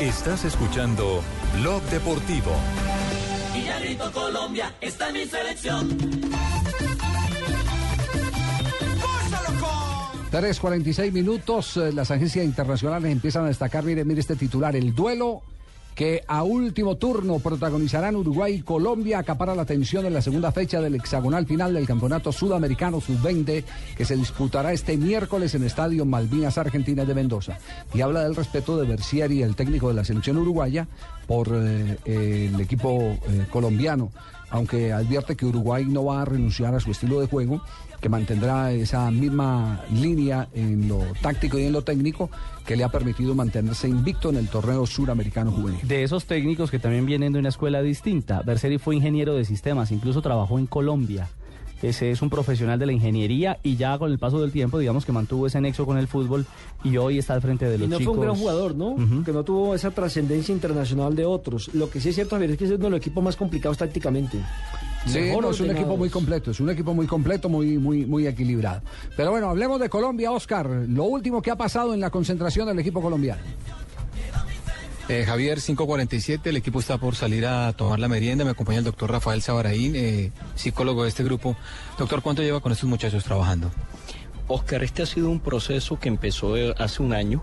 Estás escuchando Blog Deportivo. Villarrito Colombia está en mi selección. 3.46 minutos, eh, las agencias internacionales empiezan a destacar, mire, mire este titular, el duelo que a último turno protagonizarán Uruguay y Colombia, acapara la atención en la segunda fecha del hexagonal final del Campeonato Sudamericano Sub-20 que se disputará este miércoles en Estadio Malvinas Argentina de Mendoza. Y habla del respeto de Bercieri, el técnico de la selección uruguaya, por eh, el equipo eh, colombiano, aunque advierte que Uruguay no va a renunciar a su estilo de juego que mantendrá esa misma línea en lo táctico y en lo técnico que le ha permitido mantenerse invicto en el torneo suramericano juvenil. De esos técnicos que también vienen de una escuela distinta, Berseri fue ingeniero de sistemas, incluso trabajó en Colombia. Ese es un profesional de la ingeniería y ya con el paso del tiempo, digamos que mantuvo ese nexo con el fútbol y hoy está al frente de los y no chicos. fue un gran jugador, ¿no? Que no tuvo esa trascendencia internacional de otros. Lo que sí es cierto, Javier, es que es uno de los equipos más complicados tácticamente. Sí, no, es un equipo muy completo, es un equipo muy completo, muy, muy, muy equilibrado. Pero bueno, hablemos de Colombia, Oscar. Lo último que ha pasado en la concentración del equipo colombiano. Eh, Javier, 5.47, el equipo está por salir a tomar la merienda. Me acompaña el doctor Rafael Sabaraín, eh, psicólogo de este grupo. Doctor, ¿cuánto lleva con estos muchachos trabajando? Oscar, este ha sido un proceso que empezó eh, hace un año,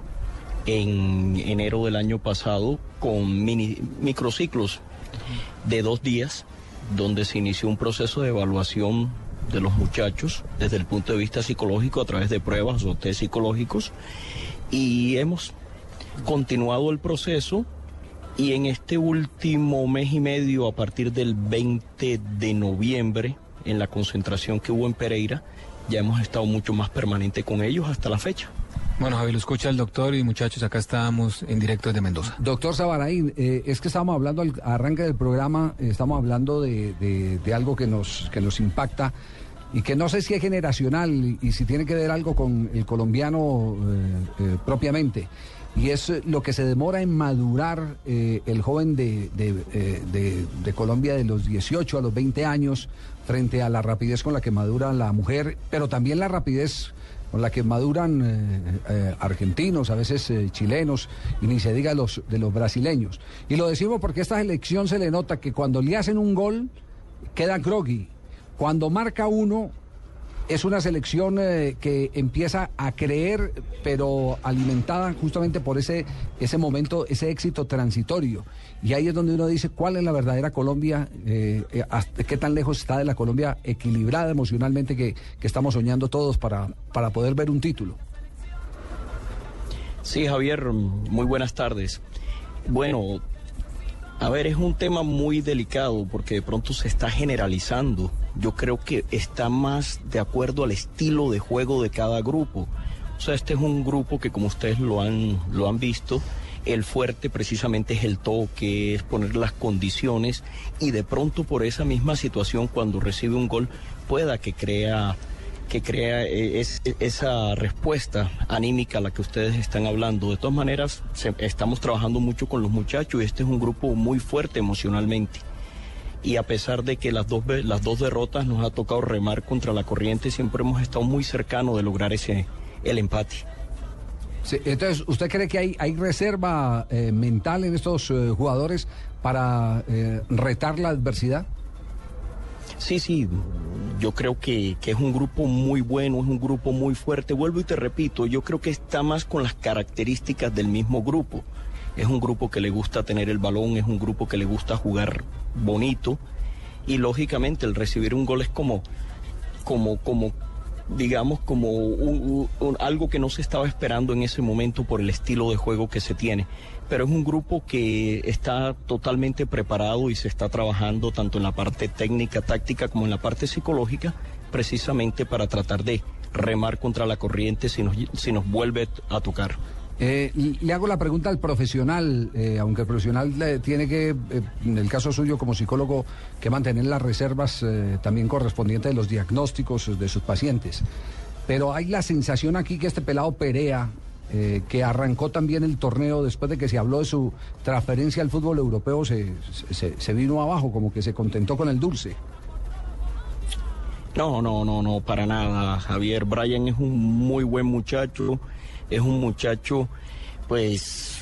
en enero del año pasado, con mini, microciclos de dos días, donde se inició un proceso de evaluación de los muchachos desde el punto de vista psicológico a través de pruebas o test psicológicos y hemos continuado el proceso y en este último mes y medio, a partir del 20 de noviembre, en la concentración que hubo en Pereira, ya hemos estado mucho más permanente con ellos hasta la fecha. Bueno, Javier, lo escucha el doctor y muchachos, acá estamos en directo desde Mendoza. Doctor Sabaraín, eh, es que estábamos hablando al arranque del programa, eh, estamos hablando de, de- de algo que nos, que nos impacta y que no sé si es generacional y, y si tiene que ver algo con el colombiano eh, eh, propiamente. Y es eh, lo que se demora en madurar eh, el joven de, eh, de- de Colombia de los 18 a los 20 años frente a la rapidez con la que madura la mujer, pero también la rapidez con la que maduran argentinos, a veces chilenos, y ni se diga los, de los brasileños. Y lo decimos porque a esta elección se le nota que cuando le hacen un gol, queda groggy. Cuando marca uno, es una selección eh, que empieza a creer, pero alimentada justamente por ese, ese momento, ese éxito transitorio. Y ahí es donde uno dice cuál es la verdadera Colombia, eh, eh, qué tan lejos está de la Colombia equilibrada emocionalmente que, que estamos soñando todos para, para poder ver un título. Sí, Javier, muy buenas tardes. Bueno, a ver, es un tema muy delicado porque de pronto se está generalizando. Yo creo que está más de acuerdo al estilo de juego de cada grupo. O sea, este es un grupo que como ustedes lo han, lo han visto, el fuerte precisamente es el toque, es poner las condiciones y de pronto por esa misma situación cuando recibe un gol pueda que crea que crea eh, es- esa respuesta anímica a la que ustedes están hablando. De todas maneras, estamos trabajando mucho con los muchachos y este es un grupo muy fuerte emocionalmente. Y a pesar de que las dos, las dos derrotas nos ha tocado remar contra la corriente, siempre hemos estado muy cercanos de lograr ese, el empate. Entonces, ¿usted cree que hay, hay reserva eh, mental en estos eh, jugadores para retar la adversidad? Sí, sí, yo creo que, que es un grupo muy bueno, es un grupo muy fuerte. Vuelvo y te repito, yo creo que está más con las características del mismo grupo. Es un grupo que le gusta tener el balón, es un grupo que le gusta jugar bonito y lógicamente el recibir un gol es como, como, como, digamos, como un- un- algo que no se estaba esperando en ese momento por el estilo de juego que se tiene. Pero es un grupo que está totalmente preparado y se está trabajando tanto en la parte técnica, táctica, como en la parte psicológica, precisamente para tratar de remar contra la corriente si nos, si nos vuelve a tocar. Eh, le hago la pregunta al profesional, eh, aunque el profesional eh, tiene que, eh, en el caso suyo como psicólogo, que mantener las reservas también correspondientes de los diagnósticos de sus pacientes. Pero hay la sensación aquí que este pelado Perea, que arrancó también el torneo después de que se habló de su transferencia al fútbol europeo, se, se- se vino abajo, como que se contentó con el dulce. No, no, no, no, para nada, Javier. Brian es un muy buen muchacho, es un muchacho, pues,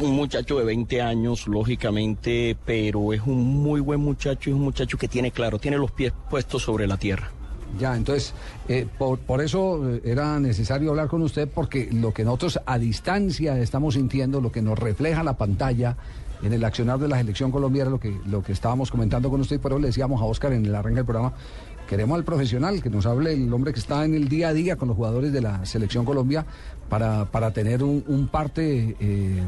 un muchacho de 20 años, lógicamente, pero es un muy buen muchacho, es un muchacho que tiene claro, tiene los pies puestos sobre la tierra. Ya, entonces, eh, por, por eso eh, era necesario hablar con usted, porque lo que nosotros a distancia estamos sintiendo, lo que nos refleja la pantalla en el accionar de la selección colombiana, lo que, lo que estábamos comentando con usted, y por eso le decíamos a Oscar en el arranque del programa, queremos al profesional, que nos hable el hombre que está en el día a día con los jugadores de la selección Colombia, para, para tener un, un parte eh,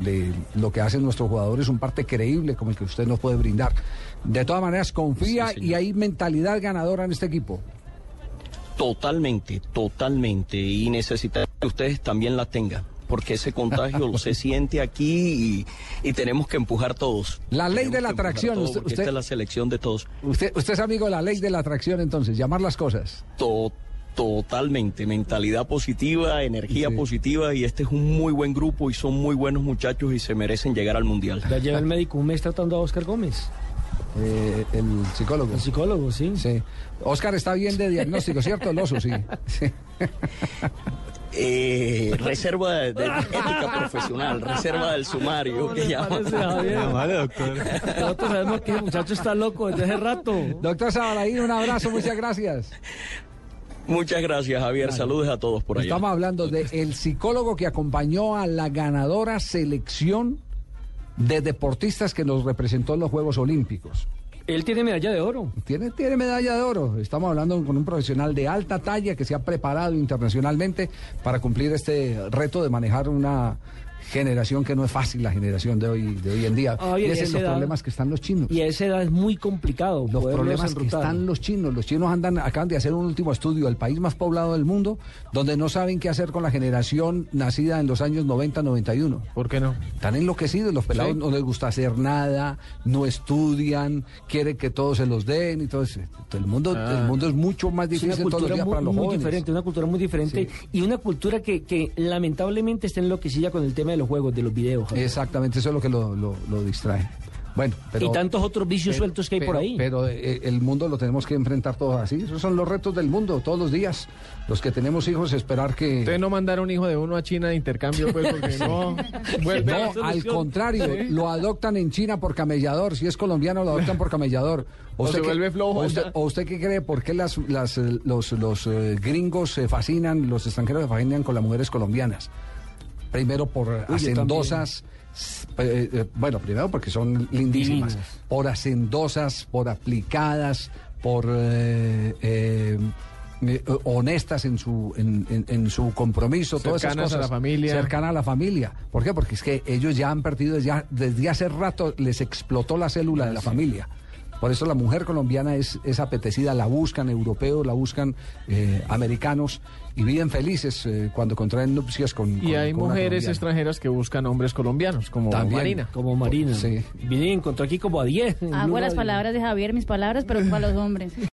de lo que hacen nuestros jugadores, un parte creíble como el que usted nos puede brindar. De todas maneras, confía Sí, y hay mentalidad ganadora en este equipo. Totalmente, totalmente. Y necesitamos que ustedes también la tengan, porque ese contagio se siente aquí y, y tenemos que empujar todos. La ley Tenemos de la atracción, usted- esta es la selección de todos. Usted, usted es amigo de la ley de la atracción, entonces, llamar las cosas. To- totalmente, mentalidad positiva, energía Sí. positiva y este es un muy buen grupo y son muy buenos muchachos y se merecen llegar al mundial. Ya lleva el médico un mes tratando a Oscar Gómez, Eh, el psicólogo. el psicólogo, sí. Sí. Oscar está bien de diagnóstico, ¿cierto? El oso, sí. sí. Eh, reserva de, de ética profesional, reserva del sumario que llaman. Javier? Vale, doctor. Nosotros sabemos que el muchacho está loco desde hace rato. Doctor Sabalaín, un abrazo, muchas gracias. Muchas gracias, Javier. Saludos a todos por allá. Estamos hablando del el psicólogo que acompañó a la ganadora selección de deportistas que nos representó en los Juegos Olímpicos. Él tiene medalla de oro. Tiene, tiene medalla de oro. Estamos hablando con un profesional de alta talla que se ha preparado internacionalmente para cumplir este reto de manejar una generación que no es fácil, la generación de hoy, de hoy en día. Ah, y ese y es los edad- problemas que están los chinos. Y a esa edad es muy complicado. Los problemas que están los chinos. Los chinos andan, acaban de hacer un último estudio, el país más poblado del mundo, donde no saben qué hacer con la generación nacida en los años 90-91. ¿Por qué no? Están enloquecidos, los pelados Sí. no les gusta hacer nada, no estudian, quieren que todo se los den y todo eso. El mundo, Ah. el mundo es mucho más Es una difícil todos los cultura días muy, para los muy jóvenes. diferente, una cultura muy diferente y una cultura que, que lamentablemente está enloquecida con el tema de los juegos, de los videos. Javier. Exactamente, eso es lo que lo, lo- lo distrae. Bueno, pero... y tantos otros vicios pero- sueltos que hay por pero- ahí. Pero eh, el mundo lo tenemos que enfrentar todos así. Esos son los retos del mundo, todos los días. Los que tenemos hijos, esperar que... Ustedes no mandaron un hijo de uno a China de intercambio, pues, porque no vuelve a- No, al contrario, lo adoptan en China por camellador. Si es colombiano, lo adoptan por camellador. O se qué- vuelve flojo o usted, o usted qué cree? ¿Por qué las, las, eh, los, los eh, gringos se fascinan, los extranjeros se fascinan con las mujeres colombianas? Primero por hacendosas. s- eh, eh, bueno, primero porque son lindísimas. Divinas. Por hacendosas, por aplicadas, por... eh, eh, eh, honestas en su en, en- en su compromiso, todas esas Cercanas a cosas. la familia. Cercanas a la familia. ¿Por qué? Porque es que ellos ya han perdido, ya desde hace rato les explotó la célula de la familia. Por eso la mujer colombiana es, es apetecida, la buscan europeos, la buscan eh, americanos y viven felices eh, cuando contraen nupcias con. Y con- hay con mujeres extranjeras que buscan hombres colombianos, como También. Marina. Como Marina. Sí. Vine y encontró aquí como a 10. en Hago las palabras de Javier, mis palabras, pero para los hombres.